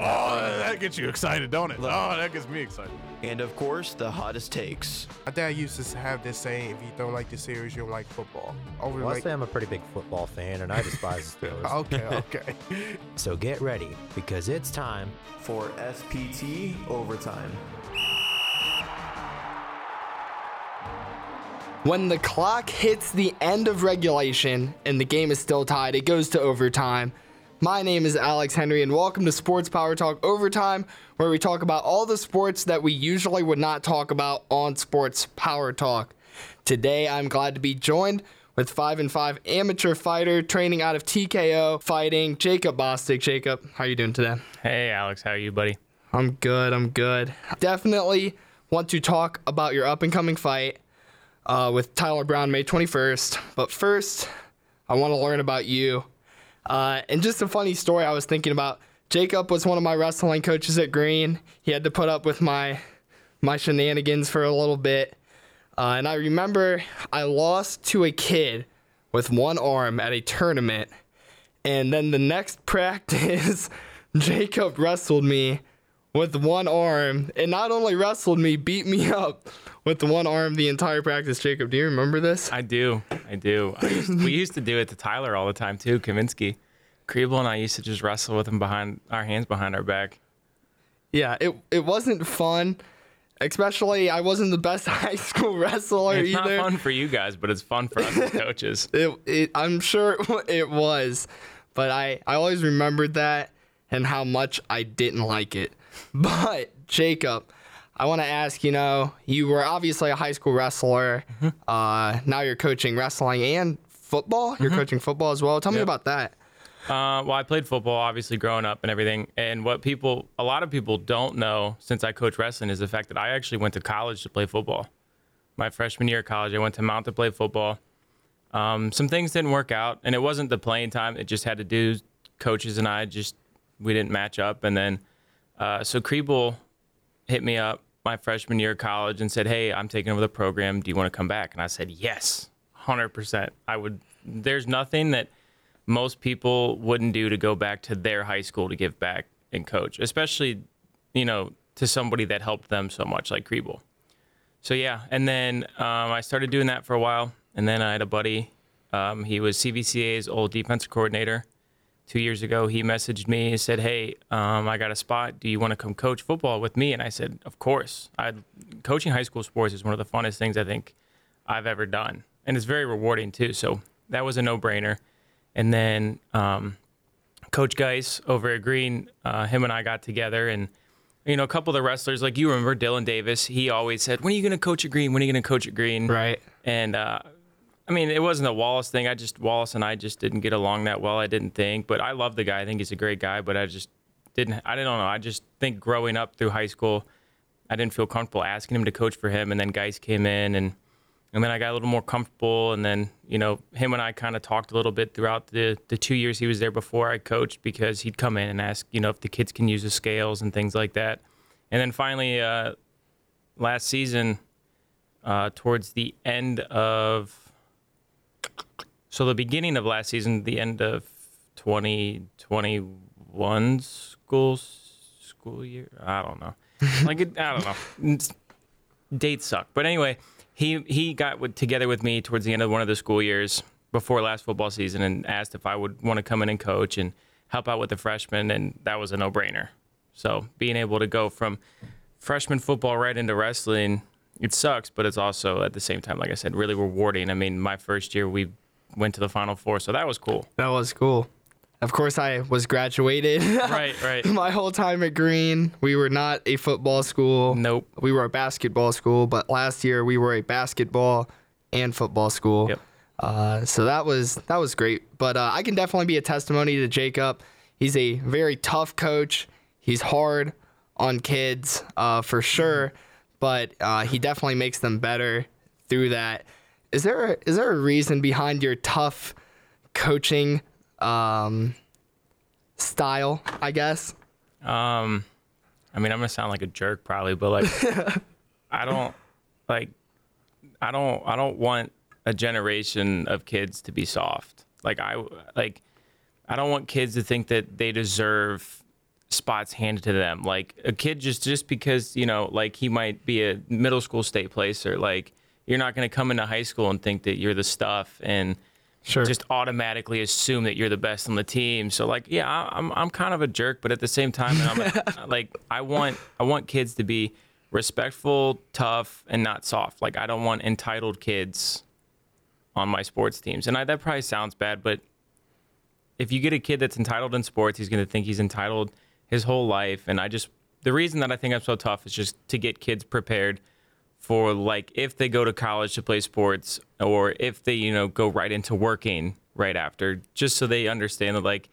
Oh, that gets you excited, don't it? Oh, that gets me excited. And of course, the hottest takes. My dad used to have this saying: "If you don't like the series, you don't like football." Over Well, I like, say I'm a pretty big football fan, and I despise the Steelers. okay, okay. So get ready because it's time. For SPT Overtime. When the clock hits the end of regulation and the game is still tied, it goes to overtime. My name is Alex Henry, and welcome to Sports Power Talk Overtime, where we talk about all the sports that we usually would not talk about on Sports Power Talk. Today, I'm glad to be joined with 5 and 5 amateur fighter training out of TKO fighting, Jacob Bostic. Jacob, how are you doing today? Hey, Alex, how are you, buddy? I'm good. I'm good. Definitely want to talk about your up and coming fight uh, with Tyler Brown May 21st. But first, I want to learn about you. Uh, and just a funny story I was thinking about. Jacob was one of my wrestling coaches at Green. He had to put up with my my shenanigans for a little bit. Uh, and I remember I lost to a kid with one arm at a tournament. And then the next practice, Jacob wrestled me with one arm and not only wrestled me, beat me up with the one arm the entire practice. Jacob, do you remember this? I do. I do. I used, we used to do it to Tyler all the time, too, Kaminsky. Kriebel and I used to just wrestle with him behind our hands behind our back. Yeah, it, it wasn't fun. Especially, I wasn't the best high school wrestler It's either. not fun for you guys, but it's fun for us as coaches. It, it, I'm sure it, it was, but I, I always remembered that and how much I didn't like it. But Jacob, I want to ask. You know, you were obviously a high school wrestler. Uh, now you're coaching wrestling and football. You're coaching football as well. Tell me about that. Uh, well, I played football, obviously, growing up and everything. And what people, a lot of people don't know since I coach wrestling is the fact that I actually went to college to play football. My freshman year of college, I went to Mount to play football. Um, some things didn't work out, and it wasn't the playing time. It just had to do, coaches and I just, we didn't match up. And then, uh, so Kriebel hit me up my freshman year of college and said, Hey, I'm taking over the program. Do you want to come back? And I said, Yes, 100%. I would, there's nothing that, most people wouldn't do to go back to their high school to give back and coach, especially, you know, to somebody that helped them so much like Kriebel. So yeah, and then um, I started doing that for a while, and then I had a buddy. Um, he was CVCA's old defensive coordinator. Two years ago, he messaged me and said, "Hey, um, I got a spot. Do you want to come coach football with me?" And I said, "Of course." I coaching high school sports is one of the funnest things I think I've ever done, and it's very rewarding too. So that was a no-brainer. And then um, Coach Geis over at Green, uh, him and I got together, and you know, a couple of the wrestlers, like you remember Dylan Davis, he always said, "When are you going to coach at Green? When are you going to coach at Green?" Right. And uh, I mean, it wasn't a Wallace thing. I just Wallace and I just didn't get along that well. I didn't think, but I love the guy. I think he's a great guy, but I just didn't. I don't know. I just think growing up through high school, I didn't feel comfortable asking him to coach for him, and then Geis came in and. And then I got a little more comfortable, and then you know him and I kind of talked a little bit throughout the the two years he was there before I coached because he'd come in and ask you know if the kids can use the scales and things like that. And then finally, uh, last season, uh, towards the end of so the beginning of last season, the end of 2021 school school year. I don't know. Like it, I don't know. Dates suck, but anyway, he he got with, together with me towards the end of one of the school years before last football season and asked if I would want to come in and coach and help out with the freshmen, and that was a no brainer. So being able to go from freshman football right into wrestling, it sucks, but it's also at the same time, like I said, really rewarding. I mean, my first year we went to the Final Four, so that was cool. That was cool. Of course, I was graduated. Right, right. My whole time at Green, we were not a football school. Nope. We were a basketball school, but last year we were a basketball and football school. Yep. Uh, so that was that was great. But uh, I can definitely be a testimony to Jacob. He's a very tough coach. He's hard on kids uh, for sure, but uh, he definitely makes them better through that. Is there a, is there a reason behind your tough coaching um, style, I guess? Um, I mean, I'm gonna sound like a jerk probably, but like, I don't like, I don't, I don't want a generation of kids to be soft. Like I, like, I don't want kids to think that they deserve spots handed to them. Like a kid just just because you know, like he might be a middle school state placer. Like you're not gonna come into high school and think that you're the stuff and Sure. just automatically assume that you're the best on the team. So like, yeah, I- I'm I'm kind of a jerk, but at the same time, I'm like I want I want kids to be respectful, tough, and not soft. Like I don't want entitled kids on my sports teams. And I, that probably sounds bad, but if you get a kid that's entitled in sports, he's going to think he's entitled his whole life. And I just the reason that I think I'm so tough is just to get kids prepared for like if they go to college to play sports or if they you know go right into working right after just so they understand that like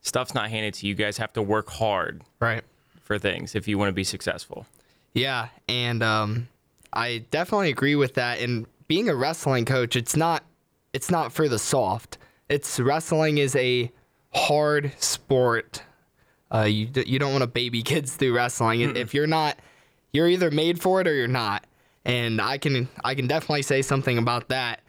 stuff's not handed to you you guys have to work hard right. for things if you want to be successful Yeah, and um, I definitely agree with that. And being a wrestling coach, it's not it's not for the soft. It's wrestling is a hard sport. Uh, you you don't want to baby kids through wrestling. If you're not, you're either made for it or you're not. And I can I can definitely say something about that.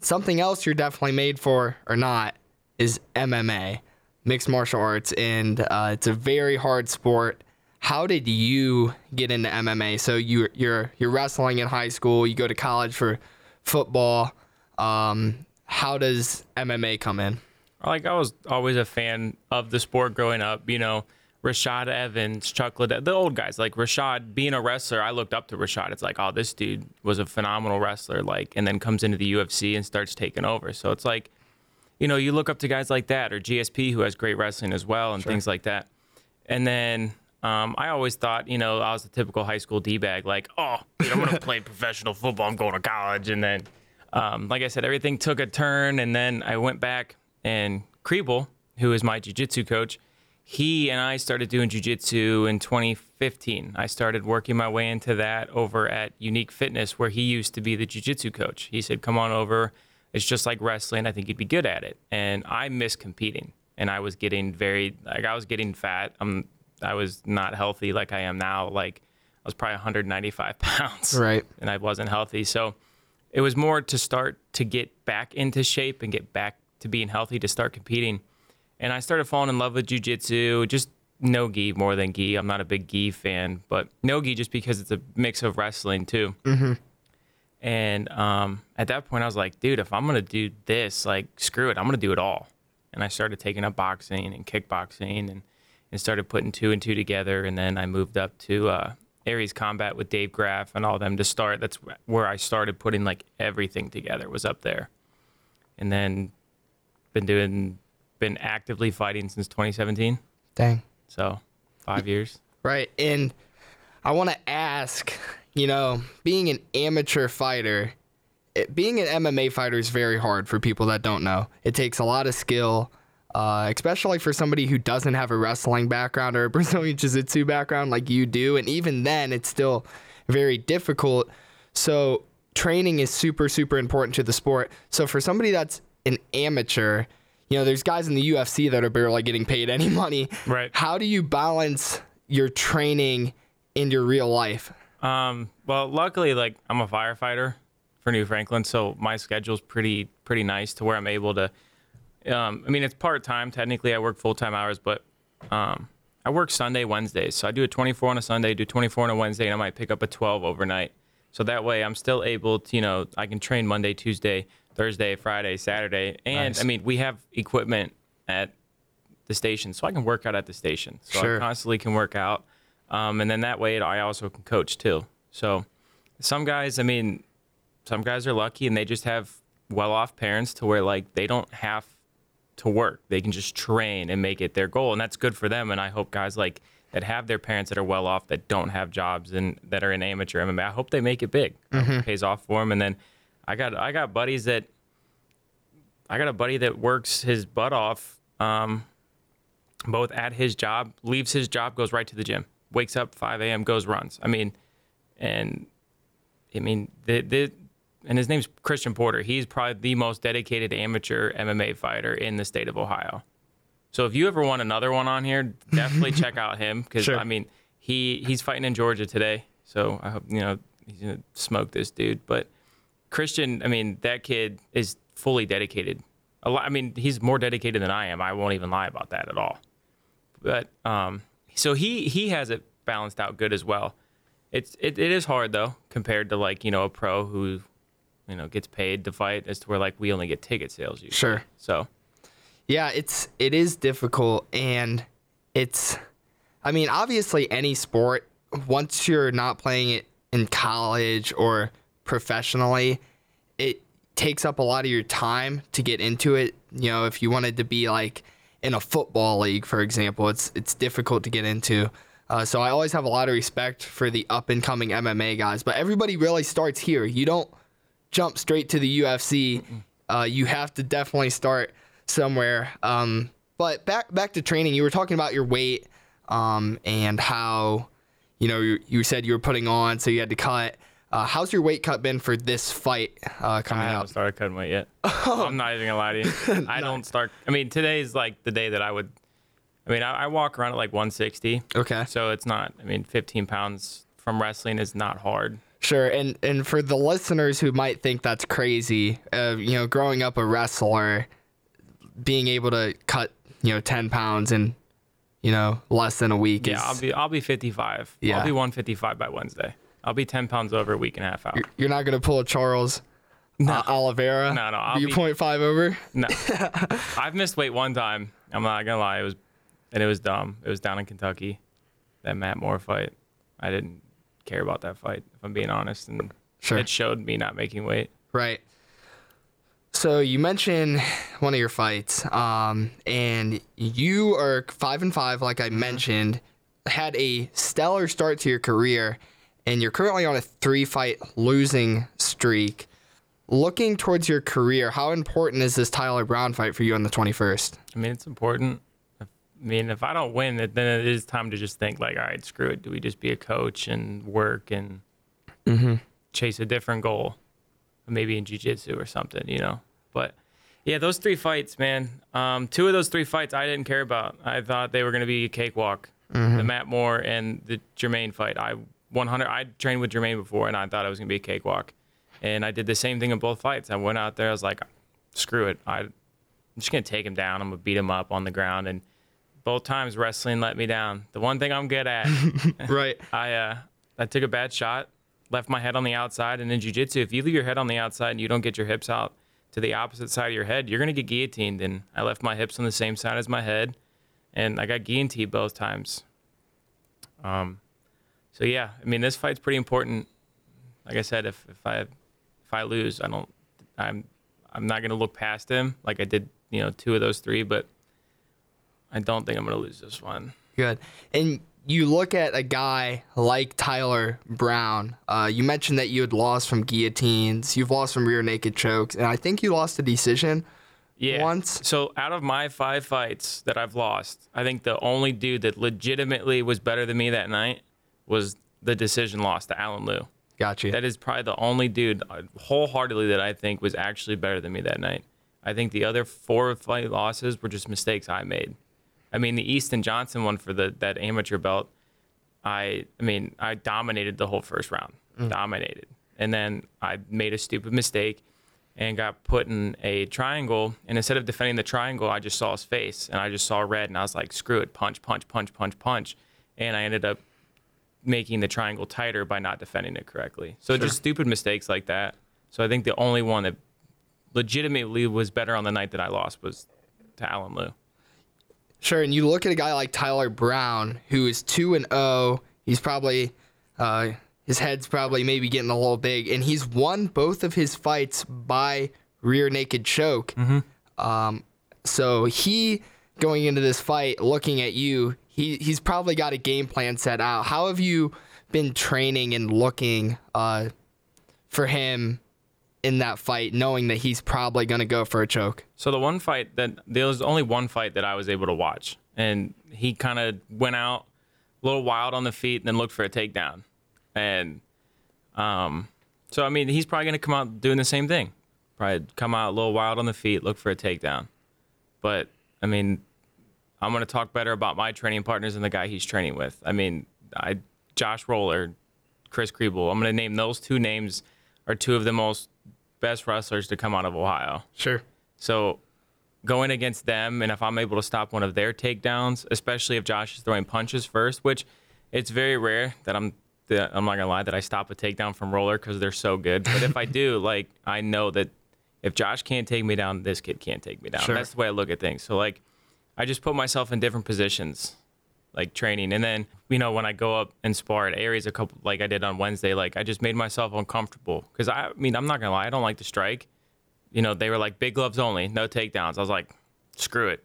Something else you're definitely made for or not is MMA, mixed martial arts, and uh, it's a very hard sport. How did you get into MMA? So you you're you're wrestling in high school. You go to college for football. Um, how does MMA come in? Like I was always a fan of the sport growing up. You know, Rashad Evans, Chuck Liddell, the old guys. Like Rashad being a wrestler, I looked up to Rashad. It's like, oh, this dude was a phenomenal wrestler. Like, and then comes into the UFC and starts taking over. So it's like, you know, you look up to guys like that or GSP who has great wrestling as well and things like that. And then um, I always thought, you know, I was the typical high school d bag. Like, oh, dude, I'm gonna play professional football. I'm going to college, and then, um, like I said, everything took a turn, and then I went back and Kriebel, who is my jiu-jitsu coach, he and I started doing jiu-jitsu in 2015. I started working my way into that over at Unique Fitness, where he used to be the jiu-jitsu coach. He said, "Come on over. It's just like wrestling. I think you'd be good at it." And I miss competing, and I was getting very like I was getting fat. I'm I was not healthy like I am now. Like I was probably 195 pounds, Right. and I wasn't healthy. So it was more to start to get back into shape and get back to being healthy to start competing. And I started falling in love with jujitsu, just no gi more than gi. I'm not a big gi fan, but no gi just because it's a mix of wrestling too. Mm-hmm. And um, at that point, I was like, dude, if I'm gonna do this, like, screw it, I'm gonna do it all. And I started taking up boxing and kickboxing and, and started putting two and two together. And then I moved up to uh, Aries Combat with Dave Graff and all them to start. That's where I started putting like everything together was up there. And then been doing, been actively fighting since 2017. Dang. So five years. Right. And I want to ask, you know, being an amateur fighter, it, being an MMA fighter is very hard for people that don't know. It takes a lot of skill, uh, especially for somebody who doesn't have a wrestling background or a Brazilian Jiu Jitsu background like you do. And even then, it's still very difficult. So, training is super, super important to the sport. So, for somebody that's an amateur, you know, there's guys in the UFC that are barely getting paid any money. Right. How do you balance your training and your real life? Um, well, luckily, like I'm a firefighter for New Franklin, so my schedule's pretty pretty nice to where I'm able to. Um, I mean, it's part time. Technically, I work full time hours, but um, I work Sunday, Wednesdays. So I do a 24 on a Sunday, do 24 on a Wednesday, and I might pick up a 12 overnight. So that way, I'm still able to, you know, I can train Monday, Tuesday, Thursday, Friday, Saturday, and I mean, we have equipment at the station, so I can work out at the station. So Sure. I constantly can work out, um, and then that way, I also can coach too. So some guys, I mean, some guys are lucky and they just have well-off parents to where like they don't have to work; they can just train and make it their goal, and that's good for them. And I hope guys like that have their parents that are well off that don't have jobs and that are in amateur MMA. I hope they make it big. Hope it pays off for them. And then I got I got buddies that I got a buddy that works his butt off, um, both at his job, leaves his job, goes right to the gym, wakes up 5 a.m., goes runs. I mean, and I mean, the, the, and his name's Christian Porter. He's probably the most dedicated amateur MMA fighter in the state of Ohio. So if you ever want another one on here, definitely check out him because Sure. I mean he he's fighting in Georgia today. So I hope you know he's gonna smoke this dude. But Christian, I mean that kid is fully dedicated. A lot, I mean he's more dedicated than I am. I won't even lie about that at all. But um, so he he has it balanced out good as well. It's it, it is hard though compared to like you know a pro who you know gets paid to fight as to where like we only get ticket sales usually. Sure. So Yeah, it's it is difficult and it's I mean, obviously any sport once you're not playing it in college or professionally, it takes up a lot of your time to get into it. You know, if you wanted to be like in a football league, for example, it's it's difficult to get into. Uh, so I always have a lot of respect for the up and coming MMA guys, but everybody really starts here. You don't jump straight to the UFC. Uh, you have to definitely start somewhere. Um, but back back to training, you were talking about your weight um, and how you know you, you said you were putting on, so you had to cut. Uh, how's your weight cut been for this fight uh, coming I haven't started cutting weight yet. I'm not even gonna lie to you. I don't start. I mean, today's like the day that I would. I mean, I, I walk around at like 160. Okay. So it's not. I mean, 15 pounds from wrestling is not hard. Sure, and and for the listeners who might think that's crazy, uh, you know, growing up a wrestler, being able to cut you know ten pounds in you know less than a week Yeah, is I'll be I'll be 55. Yeah. I'll be 155 by Wednesday. I'll be 10 pounds over a week and a half out. you're not gonna pull a Charles uh, Oliveira. No, no, I'll be- point five over. No, I've missed weight one time. I'm not gonna lie. It was, and it was dumb. It was down in Kentucky, that Matt Moore fight. I didn't care about that fight, if I'm being honest, and Sure. it showed me not making weight. Right. So you mentioned one of your fights, um, and you are five and five, like I mentioned, had a stellar start to your career, and you're currently on a three-fight losing streak. Looking towards your career, how important is this Tyler Brown fight for you on the 21st? I mean, it's important. I mean, if I don't win, it, then it is time to just think like, all right, screw it. Do we just be a coach and work and chase a different goal, maybe in jiu-jitsu or something, you know? But yeah, those three fights, man. Um, two of those three fights I didn't care about. I thought they were going to be a cakewalk. The Matt Moore and the Jermaine fight. I 100. I trained with Jermaine before, and I thought it was going to be a cakewalk. And I did the same thing in both fights. I went out there. I was like, screw it. I I'm just gonna take him down. I'm gonna beat him up on the ground. And both times wrestling let me down. The one thing I'm good at, Right. I uh, I took a bad shot, left my head on the outside, and in jujitsu, if you leave your head on the outside and you don't get your hips out to the opposite side of your head, you're gonna get guillotined. And I left my hips on the same side as my head, and I got guillotined both times. Um, so yeah, I mean this fight's pretty important. Like I said, if if I if I lose, I don't, I'm I'm not gonna look past him like I did, you know, two of those three, but I don't think I'm gonna lose this one. Good. And you look at a guy like Tyler Brown. Uh, you mentioned that you had lost from guillotines. You've lost from rear naked chokes, and I think you lost a decision. Yeah. Once? So out of my five fights that I've lost, I think the only dude that legitimately was better than me that night was the decision loss to Alan Liu. Got you. That is probably the only dude uh, wholeheartedly that I think was actually better than me that night. I think the other four fight losses were just mistakes I made. I mean, the Easton Johnson one for the that amateur belt, I I mean, I dominated the whole first round. Dominated. And then I made a stupid mistake and got put in a triangle and instead of defending the triangle, I just saw his face and I just saw red and I was like, "Screw it, punch, punch, punch, punch, punch." And I ended up making the triangle tighter by not defending it correctly. So just stupid mistakes like that. So I think the only one that legitimately was better on the night that I lost was to Alan Liu. Sure, and you look at a guy like Tyler Brown, who is two and zero. He's probably uh, his head's probably maybe getting a little big, and he's won both of his fights by rear naked choke. Um, so he going into this fight, looking at you, he he's probably got a game plan set out. How have you been training and looking uh, for him in that fight, knowing that he's probably going to go for a choke? So the one fight that there was only one fight that I was able to watch, and he kind of went out a little wild on the feet and then looked for a takedown, and um, So I mean, he's probably gonna come out doing the same thing. Probably come out a little wild on the feet, look for a takedown. But I mean, I'm gonna talk better about my training partners and the guy he's training with. I mean, I Josh Roller, Chris Kriebel. I'm gonna name those two names are two of the most best wrestlers to come out of Ohio. Sure. So going against them, and if I'm able to stop one of their takedowns, especially if Josh is throwing punches first, which it's very rare that I'm. That I'm not gonna lie that I stop a takedown from roller because they're so good. But if I do, like I know that if Josh can't take me down, this kid can't take me down. Sure. That's the way I look at things. So like, I just put myself in different positions, like training, and then you know when I go up and spar at Aries a couple, like I did on Wednesday, like I just made myself uncomfortable because I, I mean I'm not gonna lie, I don't like to strike you know, they were like big gloves only, no takedowns. I was like, screw it.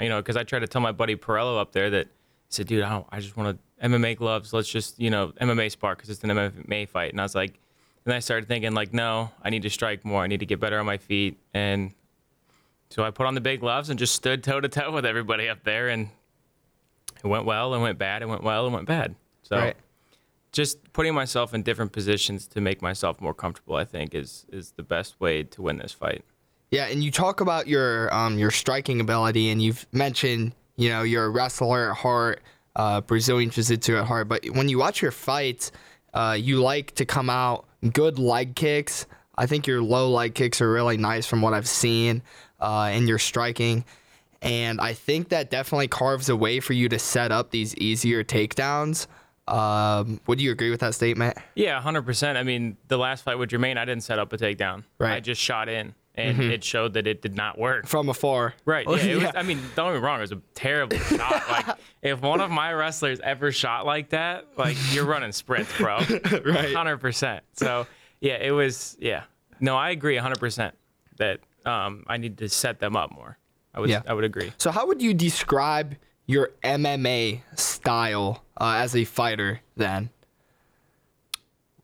You know, because I tried to tell my buddy Perello up there that I said, dude, I, don't, I just want to MMA gloves. Let's just, you know, MMA spar because it's an MMA fight. And I was like, and I started thinking like, no, I need to strike more. I need to get better on my feet. And so I put on the big gloves and just stood toe to toe with everybody up there. And it went well and went bad. It went well and went bad. So Right. just putting myself in different positions to make myself more comfortable, I think, is is the best way to win this fight. Yeah, and you talk about your um, your striking ability, and you've mentioned you know you're a wrestler at heart, uh, Brazilian Jiu-Jitsu at heart. But when you watch your fights, uh, you like to come out good leg kicks. I think your low leg kicks are really nice from what I've seen uh, in your striking. And I think that definitely carves a way for you to set up these easier takedowns. Um, would you agree with that statement? Yeah, hundred percent. I mean, the last fight with Jermaine, I didn't set up a takedown. Right. I just shot in, and it showed that it did not work. From afar. Right. Oh, Yeah. It was. I mean, don't get me wrong. It was a terrible shot. Like, if one of my wrestlers ever shot like that, like you're running sprints, bro. Right. Hundred percent. So yeah, it was. Yeah. No, I agree. hundred percent that um, I need to set them up more. I would. Yeah. I would agree. So, how would you describe your MMA style uh, as a fighter then?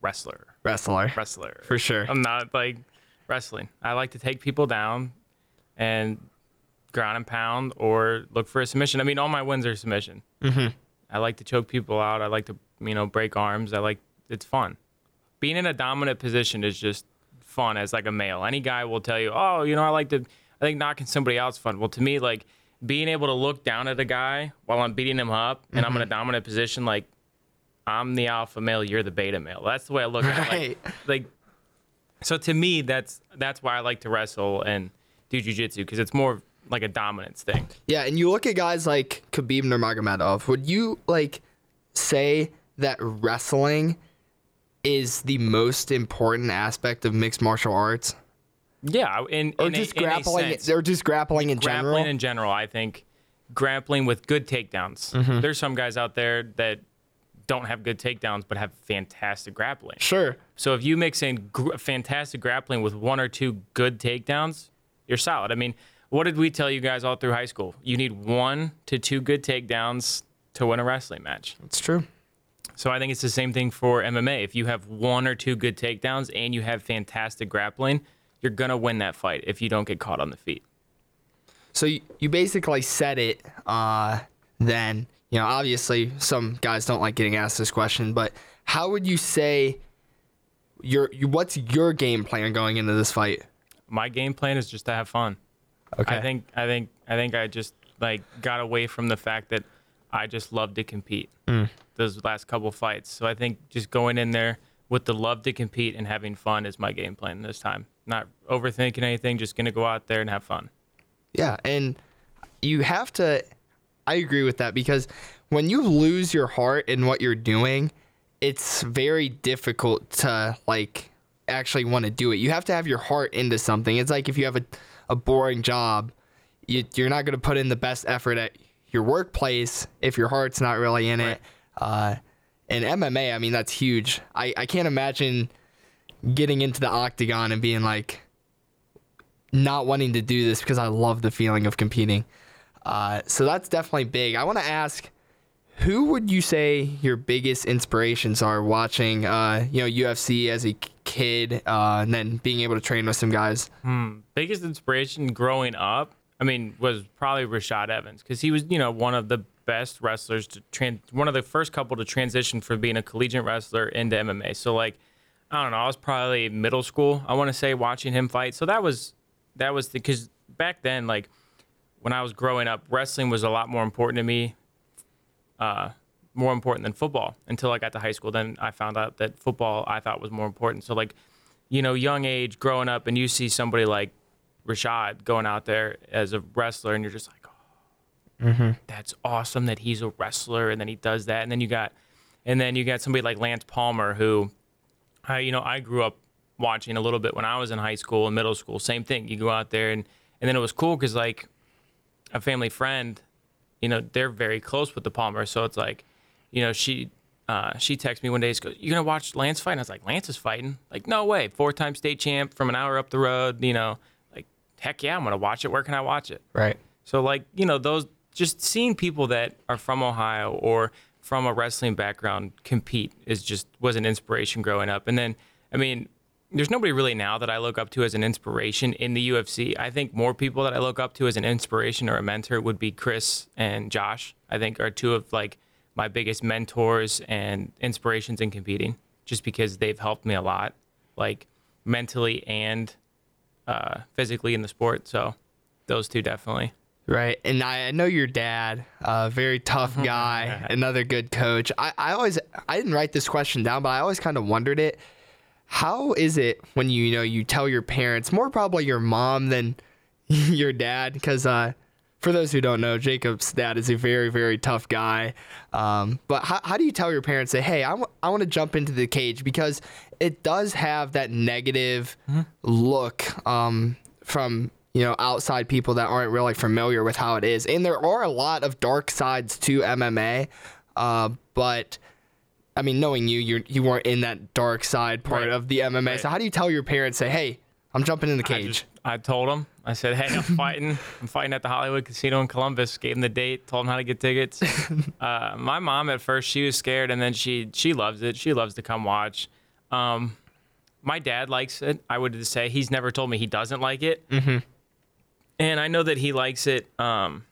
Wrestler. Wrestler. Wrestler. For sure. I'm not like wrestling. I like to take people down and ground and pound or look for a submission. I mean, all my wins are submission. Mm-hmm. I like to choke people out. I like to, you know, break arms. I like, it's fun. Being in a dominant position is just fun as like a male. Any guy will tell you, oh, you know, I like to, I think knocking somebody out's fun. Well, to me, like being able to look down at a guy while I'm beating him up and I'm in a mm-hmm. dominant position, like I'm the alpha male, you're the beta male. That's the way I look at it. Like, like so to me that's that's why I like to wrestle and do jujitsu because it's more like a dominance thing. Yeah, and you look at guys like Khabib Nurmagomedov. Would you like say that wrestling is the most important aspect of mixed martial arts, Yeah, in, or in just in a grappling, sense. or just grappling in grappling general? in general, I think grappling with good takedowns. Mm-hmm. There's some guys out there that don't have good takedowns but have fantastic grappling. sure. So if you mix in gr- fantastic grappling with one or two good takedowns, you're solid. I mean, what did we tell you guys all through high school? You need one to two good takedowns to win a wrestling match. It's true. So I think it's the same thing for MMA. If you have one or two good takedowns and you have fantastic grappling, you're gonna win that fight if you don't get caught on the feet. So you, you basically said it. Uh, then you know, obviously, some guys don't like getting asked this question, but how would you say your you, what's your game plan going into this fight? My game plan is just to have fun. Okay. I think I think I think I just like got away from the fact that I just love to compete. Mm. Those last couple fights. So I think just going in there with the love to compete and having fun is my game plan this time. Not overthinking anything, just gonna go out there and have fun. Yeah, and you have to. I agree with that because when you lose your heart in what you're doing, it's very difficult to like actually want to do it. You have to have your heart into something. It's like if you have a, a boring job, you, you're not going to put in the best effort at your workplace if your heart's not really in it. Uh, and MMA, I mean, that's huge. I, I can't imagine getting into the octagon and being like, not wanting to do this because I love the feeling of competing. Uh, so that's definitely big. I want to ask, who would you say your biggest inspirations are watching, uh, you know, UFC as a kid, uh, and then being able to train with some guys? biggest inspiration growing up, I mean, was probably Rashad Evans because he was, you know, one of the best wrestlers to trans, one of the first couple to transition from being a collegiate wrestler into MMA. So like, I don't know. I was probably middle school. I want to say watching him fight. So that was that was the because back then, like when I was growing up, wrestling was a lot more important to me. Uh, more important than football until I got to high school. Then I found out that football I thought was more important. So like, you know, young age, growing up, and you see somebody like Rashad going out there as a wrestler, and you're just like, oh, that's awesome that he's a wrestler, and then he does that, and then you got, and then you got somebody like Lance Palmer who, I, you know, I grew up watching a little bit when I was in high school and middle school. Same thing. You go out there, and and then it was cool because like a family friend, you know, they're very close with the Palmer, so it's like, you know, she. Uh, she texted me one day. She goes, "You gonna watch Lance fight?" And I was like, "Lance is fighting? Like, no way! Four-time state champ from an hour up the road. You know, heck yeah, I'm gonna watch it. Where can I watch it?" Right. So like, you know, those just seeing people that are from Ohio or from a wrestling background compete is just was an inspiration growing up. And then, I mean, there's nobody really now that I look up to as an inspiration in the UFC. I think more people that I look up to as an inspiration or a mentor would be Chris and Josh. I think are two of like my biggest mentors and inspirations in competing, just because they've helped me a lot, like mentally and uh, physically in the sport. So those two definitely. Right. And I I know your dad, a very tough guy, another good coach. I, I always I didn't write this question down, but I always kind of wondered it. How is it when you, you know you tell your parents, more probably your mom than your dad? Because uh, for those who don't know, Jacob's dad is a very very tough guy. Um, but how, how do you tell your parents say, hey, I want to jump into the cage because it does have that negative look um, from you know outside people that aren't really familiar with how it is, and there are a lot of dark sides to MMA. Uh, but I mean, knowing you, you you weren't in that dark side part Right. of the MMA. Right. So how do you tell your parents, say, hey, I'm jumping in the I, cage? just, I told him. I said, "Hey, I'm fighting. I'm fighting at the Hollywood Casino in Columbus." Gave him the date. Told him how to get tickets. uh, my mom at first she was scared, and then she she loves it. She loves to come watch. Um, my dad likes it. I would say he's never told me he doesn't like it, mm-hmm. and I know that he likes it. Um,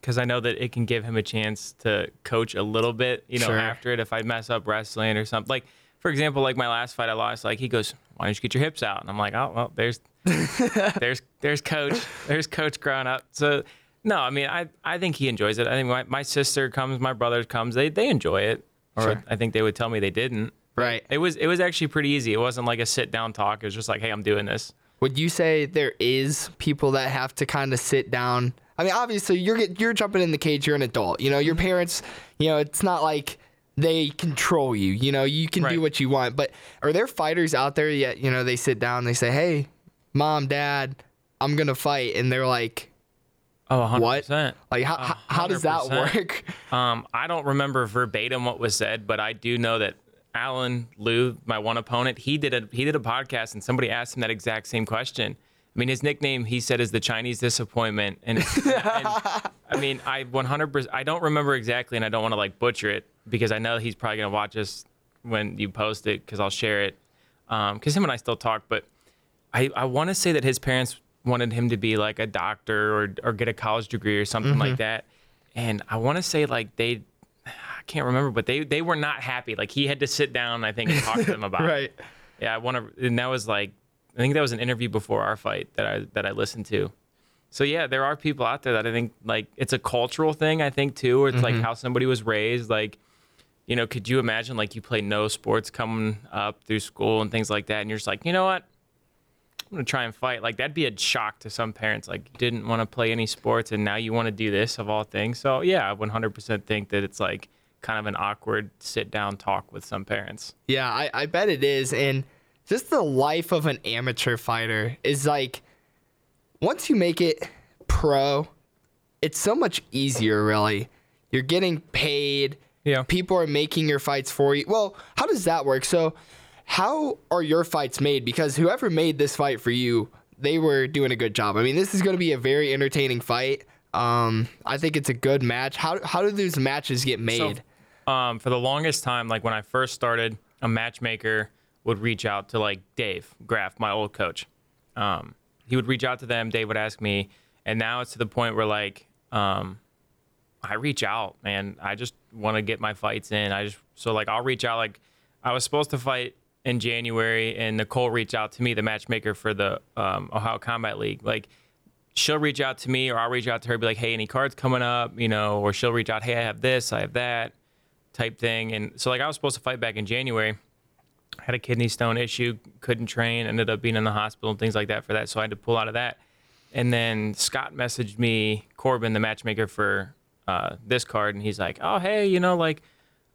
because I know that it can give him a chance to coach a little bit, you know, Sure. after it if I mess up wrestling or something. Like, for example, like my last fight I lost, like he goes, Why don't you get your hips out? And I'm like, Oh, well, there's there's there's coach. There's coach growing up. So no, I mean I, I think he enjoys it. I think my, my sister comes, my brother comes, they they enjoy it. Or Sure. I think they would tell me they didn't. right. It was it was actually pretty easy. It wasn't like a sit down talk. It was just like, Hey, I'm doing this. Would you say there is people that have to kind of sit down? I mean, obviously you're you're jumping in the cage. You're an adult. You know, your mm-hmm. parents. You know, it's not like they control you. You know, you can do what you want. But are there fighters out there yet? You know, they sit down. They say, "Hey, mom, dad, I'm gonna fight," and they're like, Oh, 100%. "What? Like, how how, how does that work?" Um, I don't remember verbatim what was said, but I do know that Alan Liu, my one opponent, he did a he did a podcast, and somebody asked him that exact same question. I mean, his nickname he said is the Chinese disappointment, and, and I mean, I 100 I don't remember exactly, and I don't want to like butcher it because I know he's probably gonna watch us when you post it because I'll share it because him and I still talk, but I, I want to say that his parents wanted him to be like a doctor or or get a college degree or something Mm-hmm. like that. And I want to say like they, I can't remember, but they they were not happy. Like he had to sit down, I think, and talk to them about it. right. Yeah, I want to, and that was like, I think that was an interview before our fight that I that I listened to. So yeah, there are people out there that I think like it's a cultural thing. I think too, or it's like how somebody was raised. Like, you know, could you imagine like you play no sports coming up through school and things like that, and you're just like, you know what? I'm gonna try and fight. Like that'd be a shock to some parents. Like you didn't want to play any sports, and now you want to do this of all things. So yeah, I 100% think that it's like kind of an awkward sit down talk with some parents. Yeah, I, I bet it is. And just the life of an amateur fighter is like once you make it pro, it's so much easier, really. You're getting paid. Yeah. People are making your fights for you. Well, how does that work? So, how are your fights made? Because whoever made this fight for you, they were doing a good job. I mean, this is going to be a very entertaining fight. Um, I think it's a good match. How how do these matches get made? um, for the longest time, like when I first started, a matchmaker would reach out to like Dave Graff, my old coach. Um, he would reach out to them. Dave would ask me, and now it's to the point where like um, I reach out, man. I just want to get my fights in. I just so like I'll reach out. Like I was supposed to fight in January, and Nicole reached out to me, the matchmaker for the um, Ohio Combat League. Like, she'll reach out to me, or I'll reach out to her, be like, "Hey, any cards coming up?" You know, or she'll reach out, "Hey, I have this, I have that," type thing. And so, like, I was supposed to fight back in January. Had a kidney stone issue, couldn't train, ended up being in the hospital and things like that for that. So I had to pull out of that. And then Scott messaged me, Corbin, the matchmaker for uh, this card, and he's like, "Oh, hey, you know, like,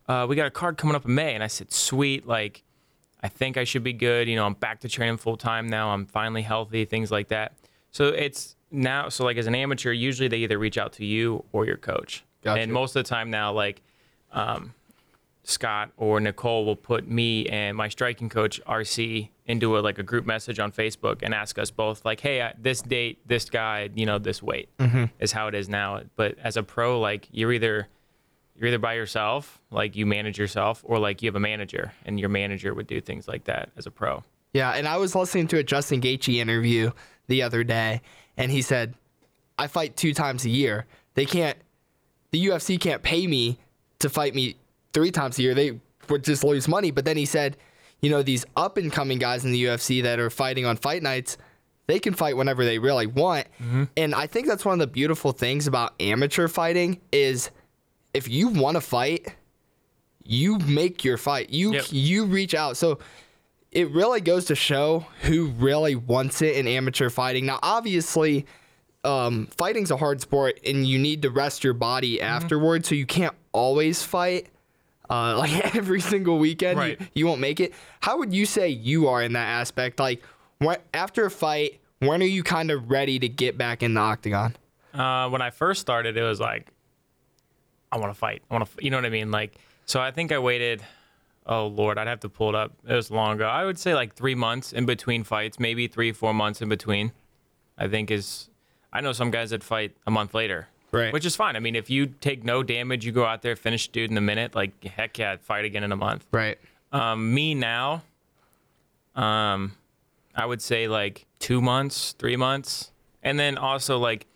uh, we got a card coming up in May." And I said, "Sweet, like, I think I should be good. You know, I'm back to training full time now. I'm finally healthy, things like that." So it's now, so like as an amateur, usually they either reach out to you or your coach, Gotcha. and most of the time now, like, um, Scott or Nicole will put me and my striking coach RC into a like a group message on Facebook and ask us both like, "Hey, I, this date, this guy, you know, this weight is how it is now." But as a pro, like you're either you're either by yourself, like you manage yourself, or like you have a manager, and your manager would do things like that as a pro. Yeah, and I was listening to a Justin Gaethje interview the other day, and he said, "I fight two times a year. They can't, the UFC can't pay me to fight me three times a year. They would just lose money." But then he said, "You know, these up and coming guys in the UFC that are fighting on fight nights." They can fight whenever they really want. Mm-hmm. And I think that's one of the beautiful things about amateur fighting is if you want to fight, you make your fight. You Yep. you reach out. So it really goes to show who really wants it in amateur fighting. Now, obviously, um, fighting's a hard sport, and you need to rest your body Mm-hmm. afterwards, so you can't always fight. Uh, like every single weekend, Right. you, you won't make it. How would you say you are in that aspect? Like, when, after a fight, when are you kind of ready to get back in the octagon? Uh, when I first started, it was like, I want to fight. I want to, you know what I mean? Like, so I think I waited. Oh Lord, I'd have to pull it up. It was long ago. I would say like three months in between fights, maybe three, four months in between. I think is. I know some guys that fight a month later, Right. Which is fine. I mean, if you take no damage, you go out there, finish dude in a minute. Like heck yeah, fight again in a month. Right. Um, me now, um, I would say like two months, three months, and then also like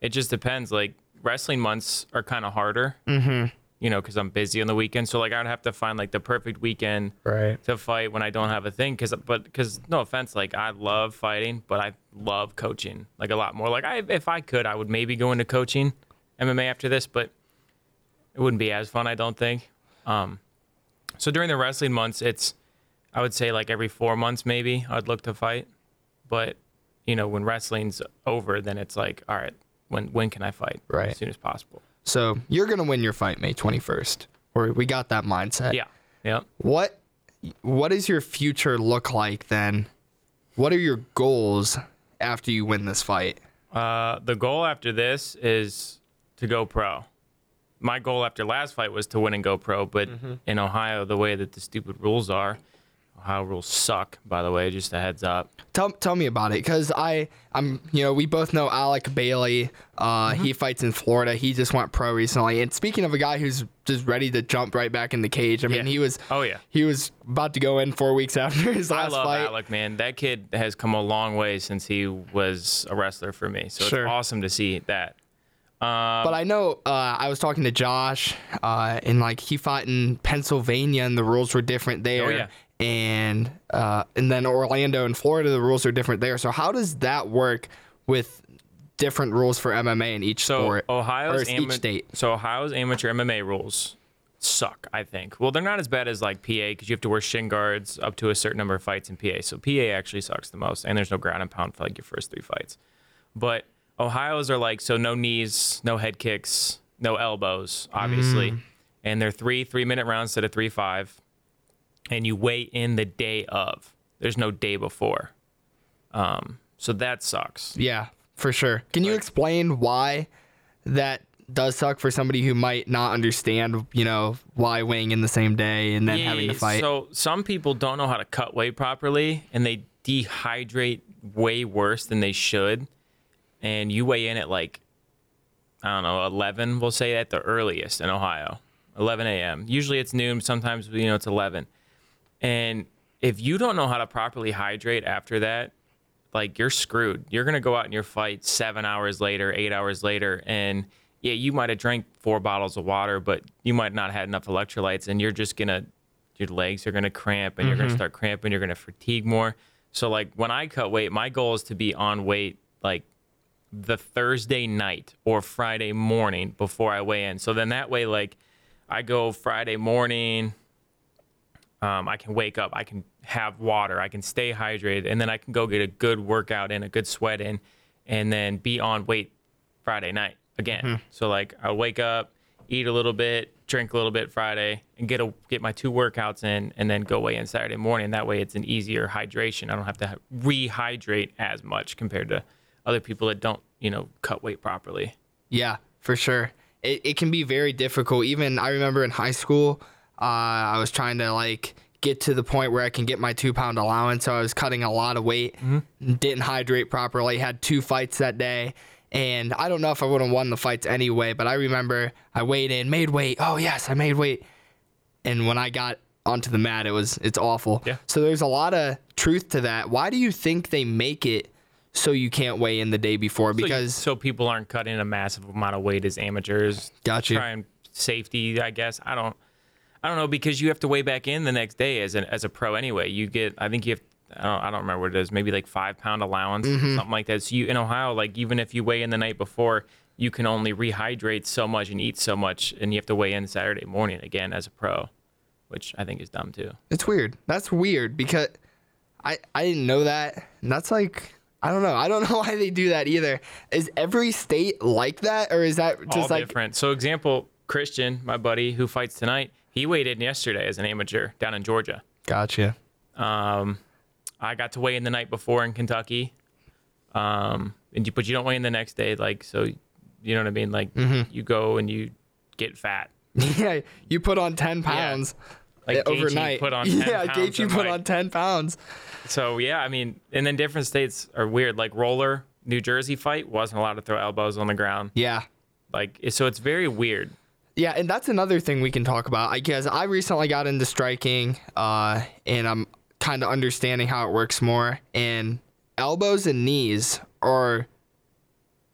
it just depends. Like wrestling months are kind of harder, mm-hmm. you know, because I'm busy on the weekend. So like I would have to find like the perfect weekend Right. to fight when I don't have a thing. Cause but because no offense, like I love fighting, but I love coaching like a lot more. Like I if I could, I would maybe go into coaching MMA after this, but it wouldn't be as fun. I don't think. Um, so during the wrestling months, it's I would say like every four months maybe I'd look to fight, but you know when wrestling's over, then it's like all right, when when can I fight? Right. as soon as possible. So you're gonna win your fight May 21st. Or we got that mindset. Yeah, yeah. What What does your future look like then? What are your goals after you win this fight? Uh, the goal after this is to go pro. My goal after last fight was to win and go pro, but in Ohio, the way that the stupid rules are, Ohio rules suck. By the way, just a heads up. Tell Tell me about it, because I I'm you know we both know Alec Bailey. Uh, Mm-hmm. he fights in Florida. He just went pro recently. And speaking of a guy who's just ready to jump right back in the cage, I mean Yeah. he was Oh yeah, he was about to go in four weeks after his last fight. I love fight. Alec, man. That kid has come a long way since he was a wrestler for me. So Sure. it's awesome to see that. But I know uh, I was talking to Josh, uh, and like he fought in Pennsylvania, and the rules were different there. Oh, yeah. And uh, and then Orlando and Florida, the rules are different there. So how does that work with different rules for MMA in each So sport? Ohio's or each ama- state. So Ohio's amateur MMA rules suck. I think. Well, they're not as bad as like PA because you have to wear shin guards up to a certain number of fights in PA. So PA actually sucks the most, and there's no ground and pound for like your first three fights. But Ohio's are like so no knees, no head kicks, no elbows, obviously, Mm. and they're three three minute rounds instead of three five, and you weigh in the day of. There's no day before. Um, so that sucks. Yeah, for sure. Can you explain why that does suck for somebody who might not understand, you know, why weighing in the same day and then having to fight? So some people don't know how to cut weight properly, and they dehydrate way worse than they should. And you weigh in at like, I don't know, 11, we'll say at the earliest in Ohio, 11 a.m. Usually it's noon. Sometimes you know it's 11. And if you don't know how to properly hydrate after that, like you're screwed. You're gonna go out in your fight seven hours later, eight hours later, and yeah, you might have drank four bottles of water, but you might not have had enough electrolytes, and you're just gonna your legs are gonna cramp and you're gonna mm-hmm. start cramping. You're gonna fatigue more. So like when I cut weight, my goal is to be on weight like the Thursday night or Friday morning before I weigh in. So then that way, like I go Friday morning, um, I can wake up, I can have water, I can stay hydrated, and then I can go get a good workout in, a good sweat in, and then be on weight Friday night again. So like I wake up, eat a little bit, drink a little bit Friday, and get a get my two workouts in, and then go weigh in Saturday morning. That way, it's an easier hydration. I don't have to rehydrate as much compared to other people that don't, you know, cut weight properly. Yeah, for sure. It, it can be very difficult. Even I remember in high school, uh, I was trying to like get to the point where I can get my two pound allowance. So I was cutting a lot of weight, didn't hydrate properly, had two fights that day. And I don't know if I would have won the fights anyway, but I remember I weighed in, made weight. Oh, yes, I made weight. And when I got onto the mat, it was, it's awful. Yeah. So there's a lot of truth to that. Why do you think they make it so you can't weigh in the day before? So Because so, people aren't cutting a massive amount of weight as amateurs. Gotcha. Trying safety, I guess. I don't. I don't know because you have to weigh back in the next day as an as a pro anyway. You get. I think you have. I don't, I don't remember what it is. Maybe like five pound allowance, Mm-hmm. something like that. So you in Ohio, like even if you weigh in the night before, you can only rehydrate so much and eat so much, and you have to weigh in Saturday morning again as a pro, which I think is dumb too. It's weird. That's weird because I I didn't know that. And that's like I don't know. I don't know why they do that either. Is every state like that, or is that just all like different. So, example, Christian, my buddy who fights tonight, he weighed in yesterday as an amateur down in Georgia. gotcha? Um, I got to weigh in the night before in Kentucky. Um, and you, but you don't weigh in the next day, like so. You know what I mean? Like Mm-hmm. you go and you get fat. yeah, you put on ten pounds Like uh, overnight. put on 10 yeah, Gaethje put like- on ten pounds. So yeah, I mean, and then different states are weird. Like roller, New Jersey fight wasn't allowed to throw elbows on the ground. Yeah. Like so, it's very weird. Yeah, and that's another thing we can talk about. I guess I recently got into striking, uh, and I'm kind of understanding how it works more. And elbows and knees are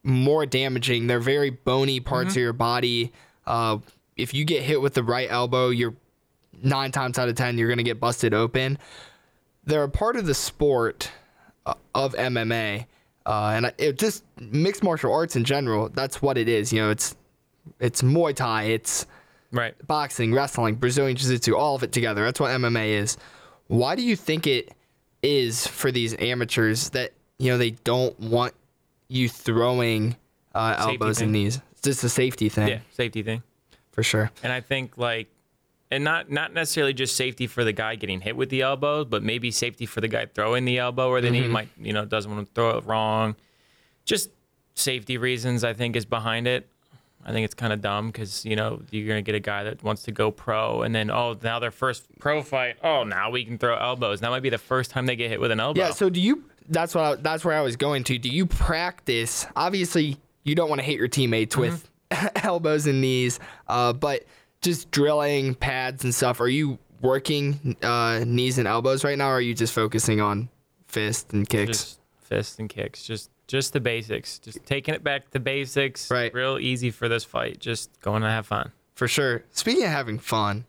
more damaging. They're very bony parts of your body. Uh, if you get hit with the right elbow, you're nine times out of ten you're gonna get busted open. They're a part of the sport uh, of MMA, uh, and it just mixed martial arts in general. That's what it is. You know, it's it's Muay Thai, it's Right. boxing, wrestling, Brazilian Jiu Jitsu, all of it together. That's what MMA is. Why do you think it is for these amateurs that you know they don't want you throwing uh, elbows thing. and knees? It's just a safety thing Yeah, safety thing. for sure. And I think like, and not not necessarily just safety for the guy getting hit with the elbow, but maybe safety for the guy throwing the elbow, or then he might you know doesn't want to throw it wrong. Just safety reasons, I think, is behind it. I think it's kind of dumb because you know you're gonna get a guy that wants to go pro, and then oh now their first pro fight, oh now we can throw elbows. That might be the first time they get hit with an elbow. Yeah. So do you? That's what. I, that's where I was going to. Do you practice? Obviously, you don't want to hit your teammates with elbows and knees, uh, but just drilling pads and stuff. Are you working uh, knees and elbows right now, or are you just focusing on fist and kicks? just fists and kicks, just just the basics, just taking it back to basics. Right. Real easy for this fight. Just going to have fun. For sure. Speaking of having fun,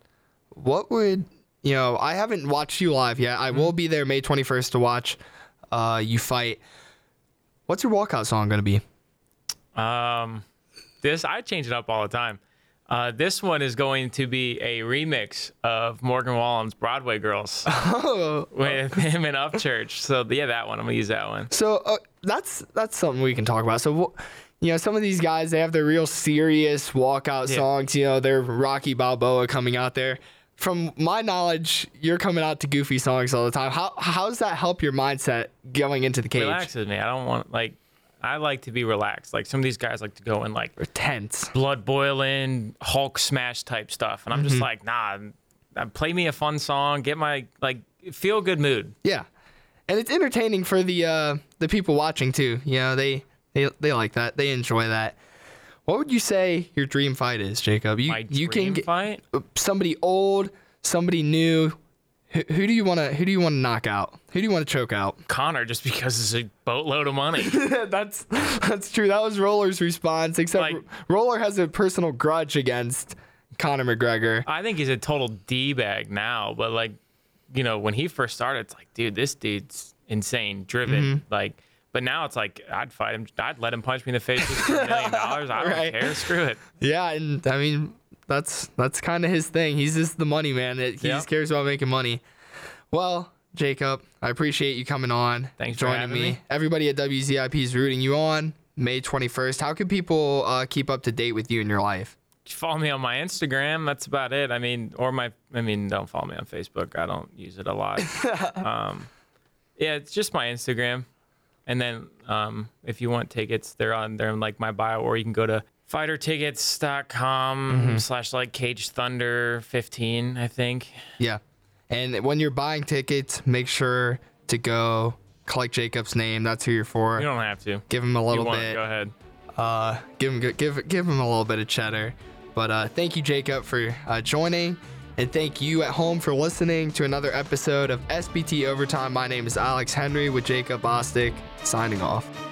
what would you know? I haven't watched you live yet. I will be there May 21st to watch uh, you fight. What's your walkout song gonna be? Um, this I change it up all the time. Uh, this one is going to be a remix of Morgan Wallen's Broadway Girls Oh, with him and Upchurch. So yeah, that one. I'm gonna use that one. so uh, that's that's something we can talk about. So, you know, some of these guys they have their real serious walkout Yeah. songs. You know, they're Rocky Balboa coming out there. From my knowledge, you're coming out to goofy songs all the time. How how does that help your mindset going into the cage? Relaxes me. I don't want like. I like to be relaxed. Like some of these guys like to go in like Or tense. blood boiling, Hulk smash type stuff, and I'm Mm-hmm. just like, nah. Play me a fun song. Get my like feel good mood. Yeah, and it's entertaining for the uh, the people watching too. You know, they they they like that. They enjoy that. What would you say your dream fight is, Jacob? You My you can get fight. somebody old, somebody new. Who, who do you want to who do you want to knock out? Who do you want to choke out? Conor just because it's a boatload of money. that's that's true. That was Roller's response. Except Like- Roller has a personal grudge against Conor McGregor. I think he's a total d bag now, but like, you know, when he first started, it's like, dude, this dude's insane, driven, Mm-hmm. like. But now it's like I'd fight him. I'd let him punch me in the face just for a million dollars. I don't Right. care. Screw it. Yeah, and I mean that's that's kind of his thing. He's just the money man. He Yeah. just cares about making money. Well, Jacob, I appreciate you coming on. Thanks for joining having me. me. Everybody at WZIP is rooting you on. May 21st. How can people uh, keep up to date with you in your life? follow me on my Instagram. That's about it. I mean, or my, I mean, don't follow me on Facebook. I don't use it a lot. um, yeah, it's just my Instagram. And then um, if you want tickets, they're on there in like my bio, or you can go to fightertickets.com Mm-hmm. slash like cage thunder 15, I think. Yeah. And when you're buying tickets, make sure to go collect Jacob's name. That's who you're for. You don't have to. Give him a little bit. go ahead. uh, give him give give him a little bit of cheddar. But uh, thank you, Jacob, for uh, joining, and thank you at home for listening to another episode of SBT Overtime. My name is Alex Henry with Jacob Bostic, signing off.